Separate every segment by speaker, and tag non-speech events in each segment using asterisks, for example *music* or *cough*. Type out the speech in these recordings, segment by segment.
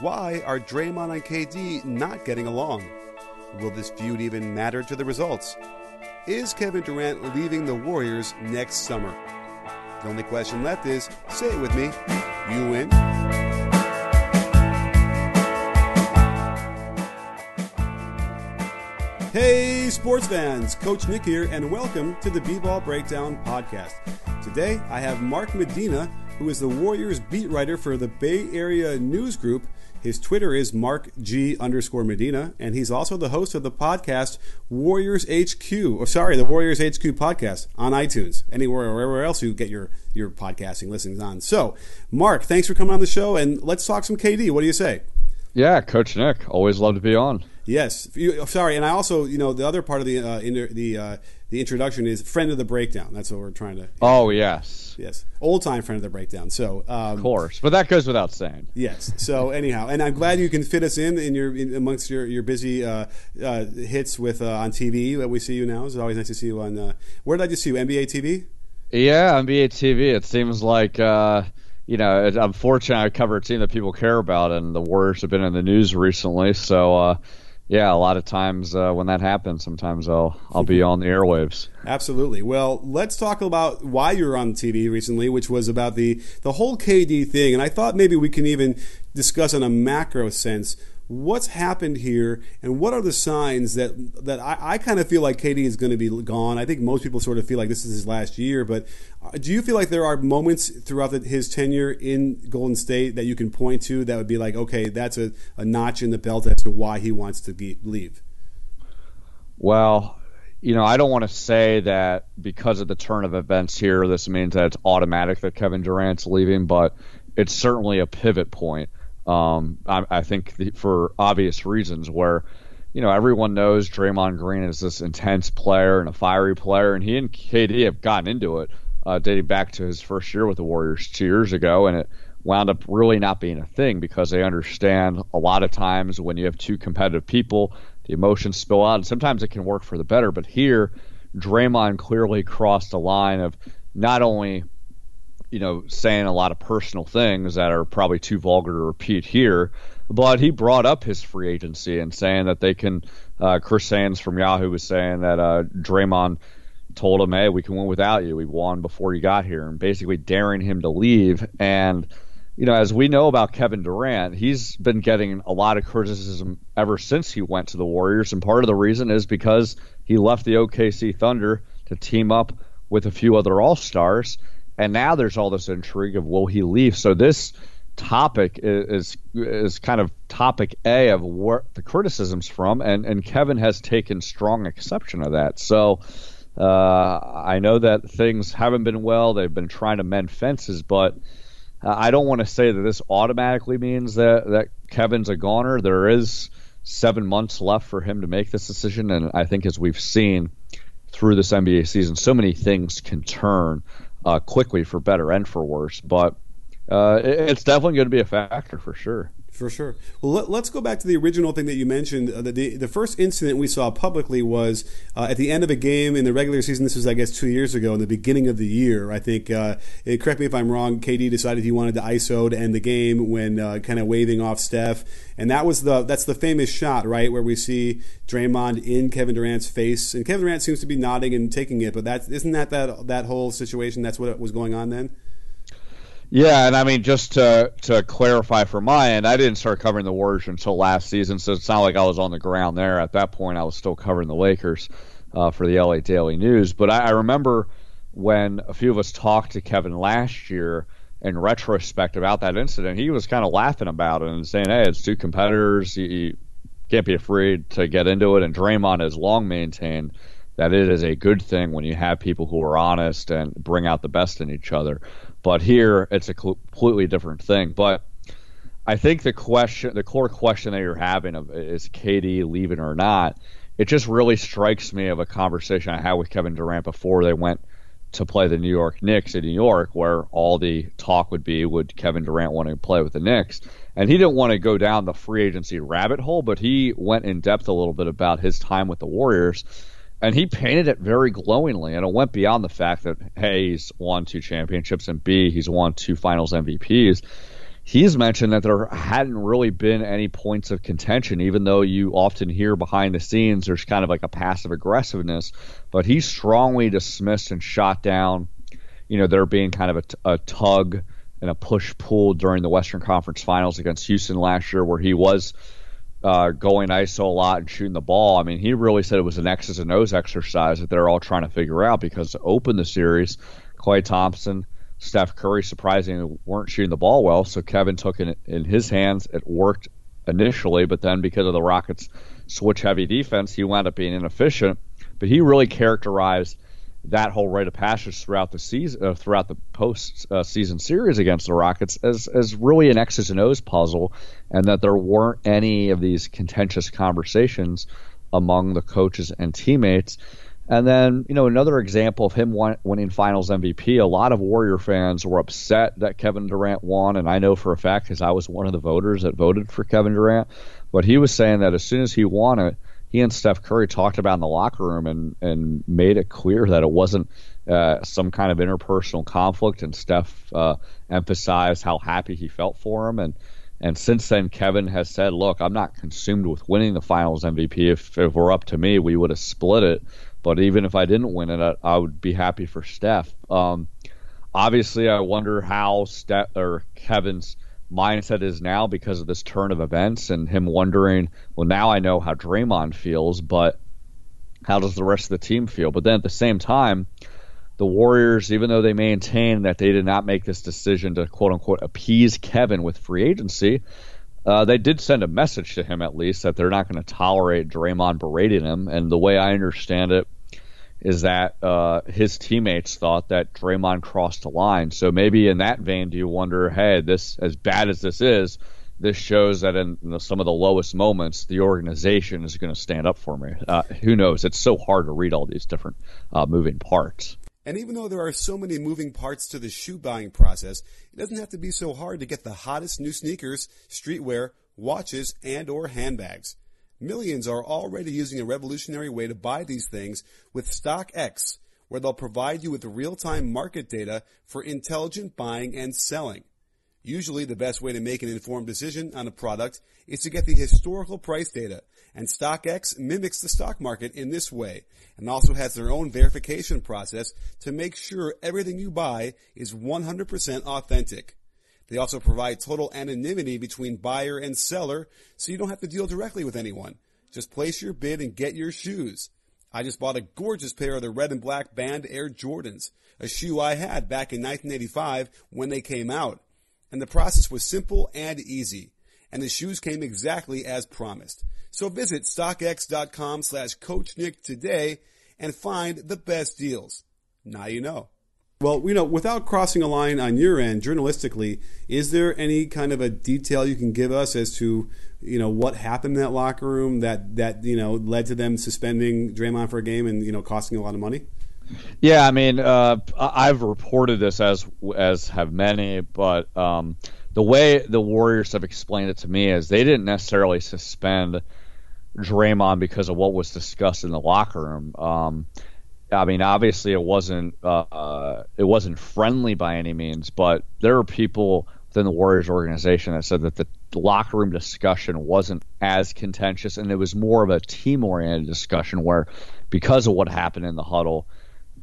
Speaker 1: Why are Draymond and KD not getting along? Will this feud even matter to the results? Is Kevin Durant leaving the Warriors next summer? The only question left is say it with me. You win. Hey, sports fans! Coach Nick here, and welcome to the B Ball Breakdown podcast. Today, I have Mark Medina, who is the Warriors beat writer for the Bay Area News Group his Twitter is Mark G underscore Medina, and he's also the host of the podcast Warriors HQ. Oh, sorry, the Warriors HQ podcast on iTunes, anywhere or wherever else you get your your podcasting listings on. So, Mark, thanks for coming on the show, and let's talk some KD. What do you say?
Speaker 2: Yeah, Coach Nick, always love to be on.
Speaker 1: Yes, you, sorry, and I also, you know, the other part of the uh, inter, the uh, the introduction is friend of the breakdown. That's what we're trying to.
Speaker 2: Oh yes,
Speaker 1: yes, old time friend of the breakdown. So um,
Speaker 2: of course, but that goes without saying.
Speaker 1: Yes. So anyhow, and I'm glad you can fit us in in your in, amongst your your busy uh, uh, hits with uh, on TV that we see you now. It's always nice to see you on. Uh, where did I just see you? NBA TV.
Speaker 2: Yeah, NBA TV. It seems like. Uh, you know, I'm fortunate I cover a team that people care about, and the Warriors have been in the news recently. So, uh, yeah, a lot of times uh, when that happens, sometimes I'll I'll be on the airwaves.
Speaker 1: Absolutely. Well, let's talk about why you were on TV recently, which was about the the whole KD thing, and I thought maybe we can even discuss in a macro sense what's happened here and what are the signs that that I, I kind of feel like KD is going to be gone. I think most people sort of feel like this is his last year, but do you feel like there are moments throughout the, his tenure in Golden State that you can point to that would be like, okay, that's a, a notch in the belt as to why he wants to be, leave?
Speaker 2: Well, you know, I don't want to say that because of the turn of events here, this means that it's automatic that Kevin Durant's leaving, but it's certainly a pivot point um, I, I, think the, for obvious reasons, where you know everyone knows Draymond Green is this intense player and a fiery player, and he and KD have gotten into it uh, dating back to his first year with the Warriors two years ago, and it wound up really not being a thing because they understand a lot of times when you have two competitive people, the emotions spill out, and sometimes it can work for the better. But here, Draymond clearly crossed a line of not only you know, saying a lot of personal things that are probably too vulgar to repeat here. But he brought up his free agency and saying that they can. Uh, Chris Haynes from Yahoo was saying that uh, Draymond told him, "Hey, we can win without you. We won before you got here," and basically daring him to leave. And you know, as we know about Kevin Durant, he's been getting a lot of criticism ever since he went to the Warriors, and part of the reason is because he left the OKC Thunder to team up with a few other All Stars and now there's all this intrigue of will he leave? So this topic is is kind of topic A of where the criticisms from, and and Kevin has taken strong exception of that. So. Uh, I know that things haven't been well. They've been trying to mend fences, but uh, I don't want to say that this automatically means that, that Kevin's a goner. There is seven months left for him to make this decision, and I think as we've seen through this NBA season, so many things can turn uh, quickly for better and for worse. But uh, it's definitely going to be a factor for sure.
Speaker 1: For sure. Well, let, us go back to the original thing that you mentioned. Uh, the, the, first incident we saw publicly was uh, at the end of a game in the regular season. This was, I guess, two years ago, in the beginning of the year. I think, uh, correct me if I'm wrong, KD decided he wanted to ISO to end the game when uh, kind of waving off Steph. And that was the that's the famous shot, right, where we see Draymond in Kevin Durant's face. And Kevin Durant seems to be nodding and taking it, but that, isn't that, that that whole situation? That's what was going on then?
Speaker 2: Yeah, and I mean just to to clarify for my end, I didn't start covering the Warriors until last season, so it's not like I was on the ground there. At that point, I was still covering the Lakers uh, for the LA Daily News. But I, I remember when a few of us talked to Kevin last year in retrospect about that incident, he was kind of laughing about it and saying, "Hey, it's two competitors. You, you can't be afraid to get into it." And Draymond has long maintained that it is a good thing when you have people who are honest and bring out the best in each other. But here, it's a completely different thing. But I think the question, the core question that you're having of is KD leaving or not, it just really strikes me of a conversation I had with Kevin Durant before they went to play the New York Knicks in New York, where all the talk would be would Kevin Durant want to play with the Knicks? And he didn't want to go down the free agency rabbit hole, but he went in depth a little bit about his time with the Warriors. And he painted it very glowingly, and it went beyond the fact that hey, he's won two championships, and B, he's won two Finals MVPs he's mentioned that there hadn't really been any points of contention, even though you often hear behind the scenes there's kind of like a passive aggressiveness. But he strongly dismissed and shot down, you know, there being kind of a, tug and a push pull during the Western Conference Finals against Houston last year, where he was. Uh, going ISO a lot and shooting the ball. I mean, he really said it was an X's and O's exercise that they're all trying to figure out because to open the series, Klay Thompson, Steph Curry surprisingly weren't shooting the ball well, so Kevin took it in his hands. It worked initially, but then because of the Rockets' switch heavy defense, he wound up being inefficient. But he really characterized that whole rite of passage throughout the season, uh, throughout the post uh, season series against the Rockets, as as really an X's and O's puzzle, and that there weren't any of these contentious conversations among the coaches and teammates. And then, you know, another example of him winning Finals MVP. A lot of Warrior fans were upset that Kevin Durant won, and I know for a fact because I was one of the voters that voted for Kevin Durant. But he was saying that as soon as he won it, he and Steph Curry talked about in the locker room and and made it clear that it wasn't uh, some kind of interpersonal conflict. And Steph uh, emphasized how happy he felt for him. And and since then, Kevin has said, "Look, I'm not consumed with winning the Finals MVP. If if we're up to me, we would have split it." But even if I didn't win it, I, I would be happy for Steph. Um, obviously, I wonder how Steph or Kevin's mindset is now because of this turn of events and him wondering, well, now I know how Draymond feels, but how does the rest of the team feel? But then at the same time, the Warriors, even though they maintain that they did not make this decision to quote unquote appease Kevin with free agency, uh, they did send a message to him at least that they're not going to tolerate Draymond berating him. And the way I understand it is that uh, his teammates thought that Draymond crossed the line. So maybe in that vein, do you wonder, hey, this as bad as this is, this shows that in you know, some of the lowest moments, the organization is going to stand up for me. Uh, who knows? It's so hard to read all these different uh, moving parts.
Speaker 1: And even though there are so many moving parts to the shoe buying process, it doesn't have to be so hard to get the hottest new sneakers, streetwear, watches, and or handbags. Millions are already using a revolutionary way to buy these things with StockX, where they'll provide you with real-time market data for intelligent buying and selling. Usually the best way to make an informed decision on a product is to get the historical price data, and StockX mimics the stock market in this way, and also has their own verification process to make sure everything you buy is 100% authentic. They also provide total anonymity between buyer and seller, so you don't have to deal directly with anyone. Just place your bid and get your shoes. I just bought a gorgeous pair of the red and black banned Air Jordans, a shoe I had back in 1985 when they came out and the process was simple and easy. And the shoes came exactly as promised. So visit StockX.com slash Coach Nick today and find the best deals. Now you know. Well, you know, without crossing a line on your end, journalistically, is there any kind of a detail you can give us as to, you know, what happened in that locker room that that you know led to them suspending Draymond for a game and you know costing a lot of money?
Speaker 2: Yeah, I mean, uh, I've reported this as as have many, but um, the way the Warriors have explained it to me is they didn't necessarily suspend Draymond because of what was discussed in the locker room. Um, I mean, obviously, it wasn't uh, it wasn't friendly by any means, but there are people within the Warriors organization that said that the locker room discussion wasn't as contentious, and it was more of a team oriented discussion where, because of what happened in the huddle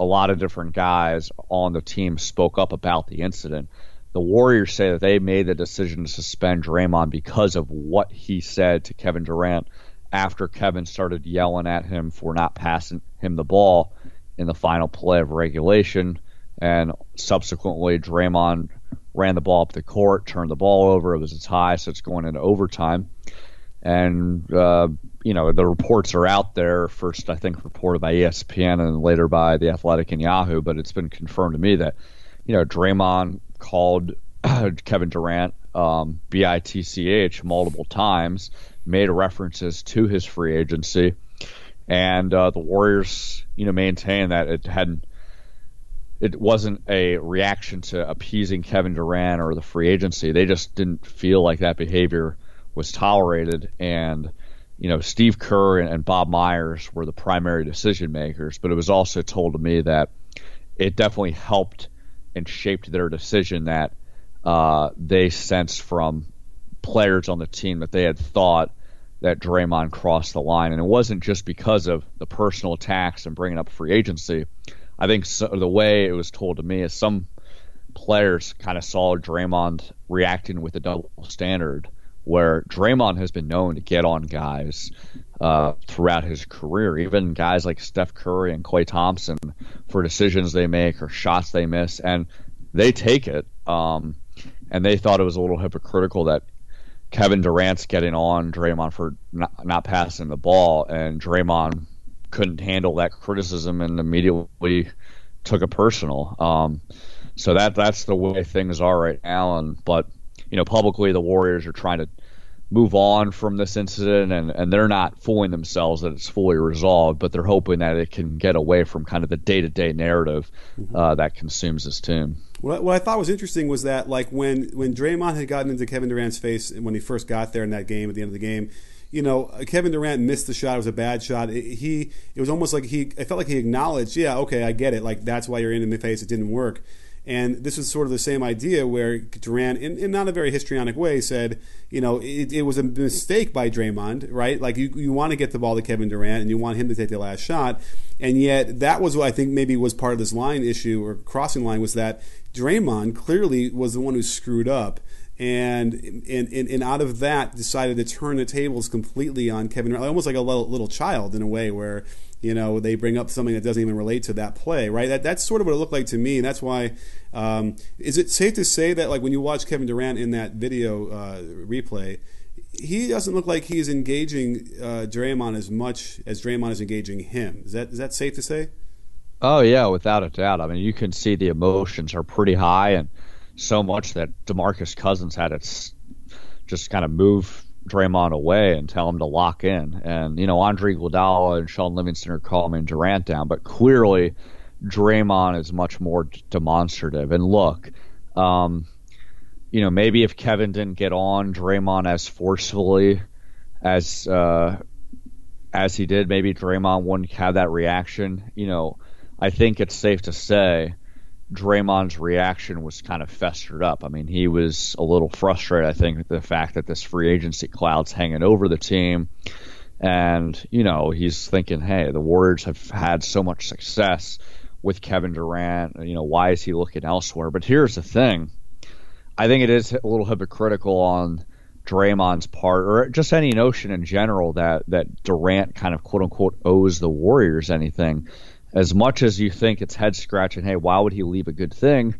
Speaker 2: a lot of different guys on the team spoke up about the incident. The Warriors say that they made the decision to suspend Draymond because of what he said to Kevin Durant after Kevin started yelling at him for not passing him the ball in the final play of regulation. And subsequently, Draymond ran the ball up the court, turned the ball over. It was a tie, so it's going into overtime. and uh, you know the reports are out there. First, I think reported by ESPN and later by the Athletic and Yahoo. But it's been confirmed to me that you know Draymond called *clears throat* Kevin Durant um, bitch multiple times, made references to his free agency, and uh, the Warriors you know maintain that it hadn't. It wasn't a reaction to appeasing Kevin Durant or the free agency. They just didn't feel like that behavior was tolerated, and you know Steve Kerr and, and Bob Myers were the primary decision makers. But it was also told to me that it definitely helped and shaped their decision that uh, they sensed from players on the team that they had thought that Draymond crossed the line, and it wasn't just because of the personal attacks and bringing up free agency. I think so, the way it was told to me is some players kind of saw Draymond reacting with a double standard where Draymond has been known to get on guys uh, throughout his career, even guys like Steph Curry and Klay Thompson for decisions they make or shots they miss, and they take it. Um, and they thought it was a little hypocritical that Kevin Durant's getting on Draymond for not, not passing the ball, and Draymond couldn't handle that criticism and immediately took it personal. Um, so that that's the way things are right now. And but you know, publicly the Warriors are trying to move on from this incident and, and they're not fooling themselves that it's fully resolved, but they're hoping that it can get away from kind of the day to day narrative mm-hmm. uh, that consumes this team.
Speaker 1: What, what I thought was interesting was that like when when Draymond had gotten into Kevin Durant's face when he first got there in that game at the end of the game, you know, Kevin Durant missed the shot. It was a bad shot. It, he it was almost like he I felt like he acknowledged, yeah, okay, I get it. Like that's why you're in the face. It didn't work. And this is sort of the same idea where Durant, in, in not a very histrionic way, said, you know, it, it was a mistake by Draymond, right? Like you, you want to get the ball to Kevin Durant and you want him to take the last shot. And yet that was what I think maybe was part of this line issue or crossing line was that Draymond clearly was the one who screwed up and, and, and out of that decided to turn the tables completely on Kevin, Durant, almost like a little, little child in a way, where you know they bring up something that doesn't even relate to that play, right? That that's sort of what it looked like to me, and that's why. Um, is it safe to say that like when you watch Kevin Durant in that video uh, replay? He doesn't look like he's engaging uh, Draymond as much as Draymond is engaging him. Is that is that safe to say?
Speaker 2: Oh yeah, without a doubt. I mean, you can see the emotions are pretty high, and so much that DeMarcus Cousins had to just kind of move Draymond away and tell him to lock in. And, you know, Andre Iguodala and Shaun Livingston are calming Durant down, but clearly Draymond is much more demonstrative. And look, um, you know, maybe if Kevin didn't get on Draymond as forcefully as uh, as he did, maybe Draymond wouldn't have that reaction. You know, I think it's safe to say Draymond's reaction was kind of festered up. I mean, he was a little frustrated, I think, with the fact that this free agency cloud's hanging over the team. And, you know, he's thinking, hey, the Warriors have had so much success with Kevin Durant. You know, why is he looking elsewhere? But here's the thing I think it is a little hypocritical on Draymond's part, or just any notion in general that, that Durant kind of quote unquote owes the Warriors anything as much as you think it's head scratching, hey, why would he leave a good thing?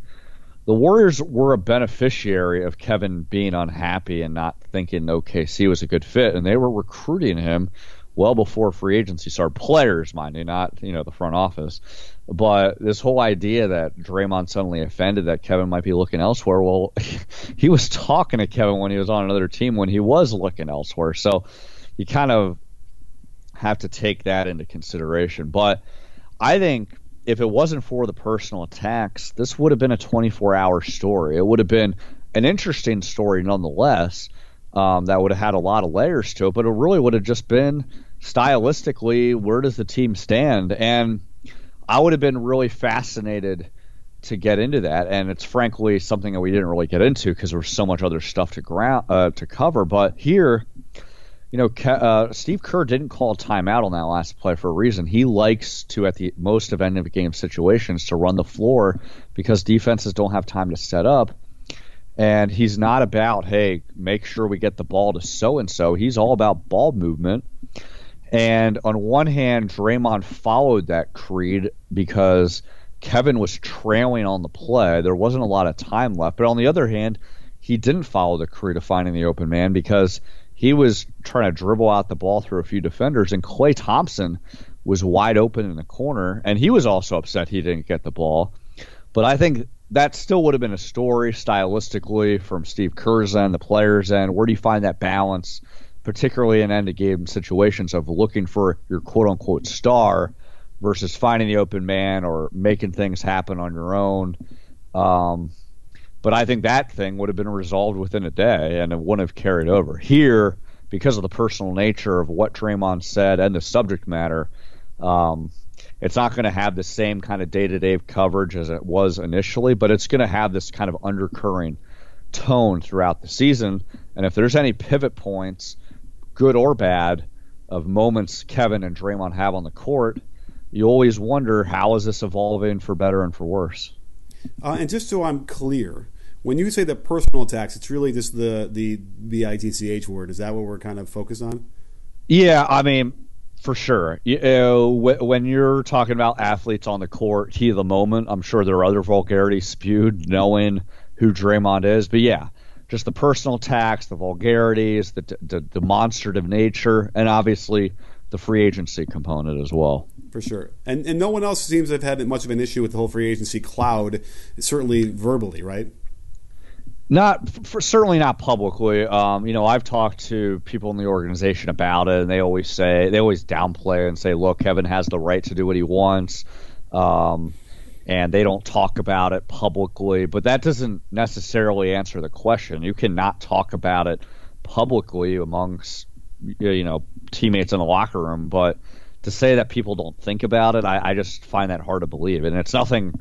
Speaker 2: The Warriors were a beneficiary of Kevin being unhappy and not thinking OKC was a good fit, and they were recruiting him well before free agency started. Players, mind you, not you know the front office. But this whole idea that Draymond suddenly offended that Kevin might be looking elsewhere, well, *laughs* he was talking to Kevin when he was on another team when he was looking elsewhere. So you kind of have to take that into consideration. But I think if it wasn't for the personal attacks, this would have been a 24 hour story. It would have been an interesting story nonetheless. Um, that would have had a lot of layers to it, but it really would have just been stylistically where does the team stand? And I would have been really fascinated to get into that. And it's frankly something that we didn't really get into because there was so much other stuff to ground uh, to cover. But here, you know, uh, Steve Kerr didn't call a timeout on that last play for a reason. He likes to, at the most of end of game situations, to run the floor because defenses don't have time to set up. And he's not about, hey, make sure we get the ball to so and so. He's all about ball movement. And on one hand, Draymond followed that creed because Kevin was trailing on the play. There wasn't a lot of time left. But on the other hand, he didn't follow the creed of finding the open man because – he was trying to dribble out the ball through a few defenders, and Klay Thompson was wide open in the corner, and he was also upset he didn't get the ball. But I think that still would have been a story stylistically from Steve end, the players' end. Where do you find that balance, particularly in end of game situations of looking for your quote unquote star versus finding the open man or making things happen on your own? Um, but I think that thing would have been resolved within a day and it wouldn't have carried over. Here, because of the personal nature of what Draymond said and the subject matter, um, it's not going to have the same kind of day to day coverage as it was initially, but it's going to have this kind of undercurrent tone throughout the season. And if there's any pivot points, good or bad, of moments Kevin and Draymond have on the court, you always wonder how is this evolving for better and for worse.
Speaker 1: Uh, and just so I'm clear, when you say the personal attacks, it's really just the the the ITCH word. Is that what we're kind of focused on?
Speaker 2: Yeah, I mean, for sure. You know, when you're talking about athletes on the court, heat of the moment, I'm sure there are other vulgarities spewed, knowing who Draymond is. But yeah, just the personal attacks, the vulgarities, the, the demonstrative nature, and obviously the free agency component as well.
Speaker 1: For sure. And and no one else seems to have had much of an issue with the whole free agency cloud, certainly verbally, right?
Speaker 2: Not for, certainly not publicly. Um, you know, I've talked to people in the organization about it, and they always say they always downplay and say, "Look, Kevin has the right to do what he wants," um, and they don't talk about it publicly. But that doesn't necessarily answer the question. You cannot talk about it publicly amongst you know teammates in the locker room, but to say that people don't think about it, I, I just find that hard to believe. And it's nothing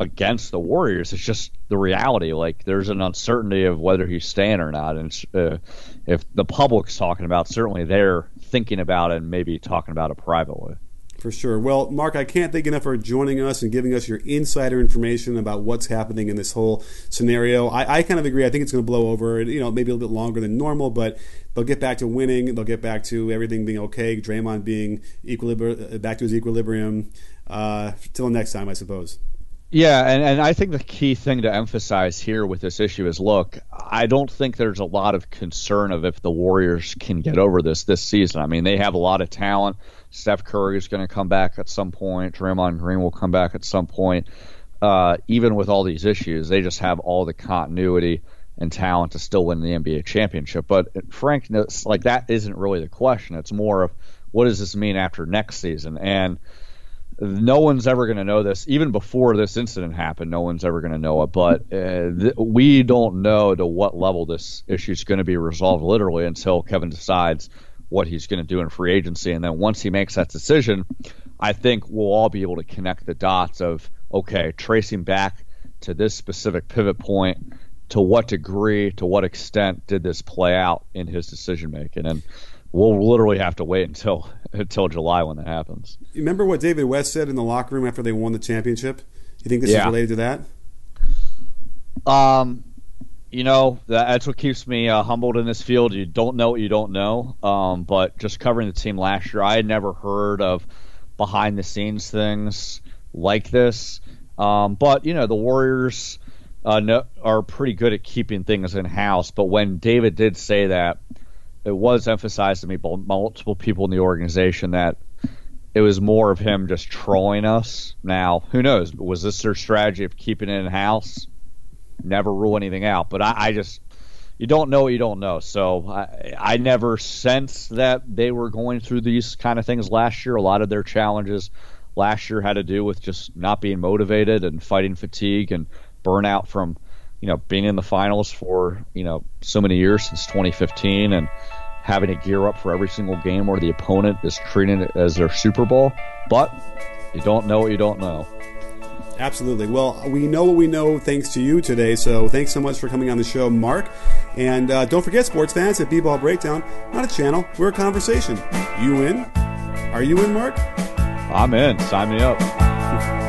Speaker 2: against the Warriors. It's just the reality. Like there's an uncertainty of whether he's staying or not, and uh, if the public's talking about, certainly they're thinking about it and maybe talking about it privately.
Speaker 1: For sure. Well, Mark, I can't thank enough for joining us and giving us your insider information about what's happening in this whole scenario. I, I kind of agree. I think it's going to blow over. You know, maybe a little bit longer than normal, but they'll get back to winning. They'll get back to everything being okay. Draymond being equilibrium, back to his equilibrium. Uh, till next time, I suppose.
Speaker 2: Yeah, and, and I think the key thing to emphasize here with this issue is look, I don't think there's a lot of concern of if the Warriors can get over this this season. I mean, they have a lot of talent. Steph Curry is going to come back at some point. Draymond Green will come back at some point. Uh, even with all these issues, they just have all the continuity and talent to still win the NBA championship. But frankness, like that isn't really the question. It's more of what does this mean after next season? And no one's ever going to know this. Even before this incident happened, no one's ever going to know it. But uh, th- we don't know to what level this issue is going to be resolved literally until Kevin decides what he's going to do in free agency. And then once he makes that decision, I think we'll all be able to connect the dots of, okay, tracing back to this specific pivot point, to what degree, to what extent did this play out in his decision making. And we'll literally have to wait until *laughs* until July when that happens.
Speaker 1: You remember what David West said in the locker room after they won the championship? You think this yeah. is related to that?
Speaker 2: Um, you know that's what keeps me uh, humbled in this field. You don't know what you don't know. Um, but just covering the team last year, I had never heard of behind the scenes things like this. Um, but you know the Warriors uh, no, are pretty good at keeping things in house. But when David did say that it was emphasized to me by multiple people in the organization that it was more of him just trolling us. Now, who knows? Was this their strategy of keeping it in house? Never rule anything out. But I, I just, you don't know what you don't know. So I, I never sensed that they were going through these kind of things last year. A lot of their challenges last year had to do with just not being motivated and fighting fatigue and burnout from you know, being in the finals for, you know, so many years since 2015 and having to gear up for every single game where the opponent is treating it as their Super Bowl. But you don't know what you don't know.
Speaker 1: Absolutely. Well, we know what we know thanks to you today. So thanks so much for coming on the show, Mark. And uh, don't forget, sports fans, at B-Ball Breakdown, not a channel, we're a conversation. You in? Are you in, Mark?
Speaker 2: I'm in. Sign me up. *laughs*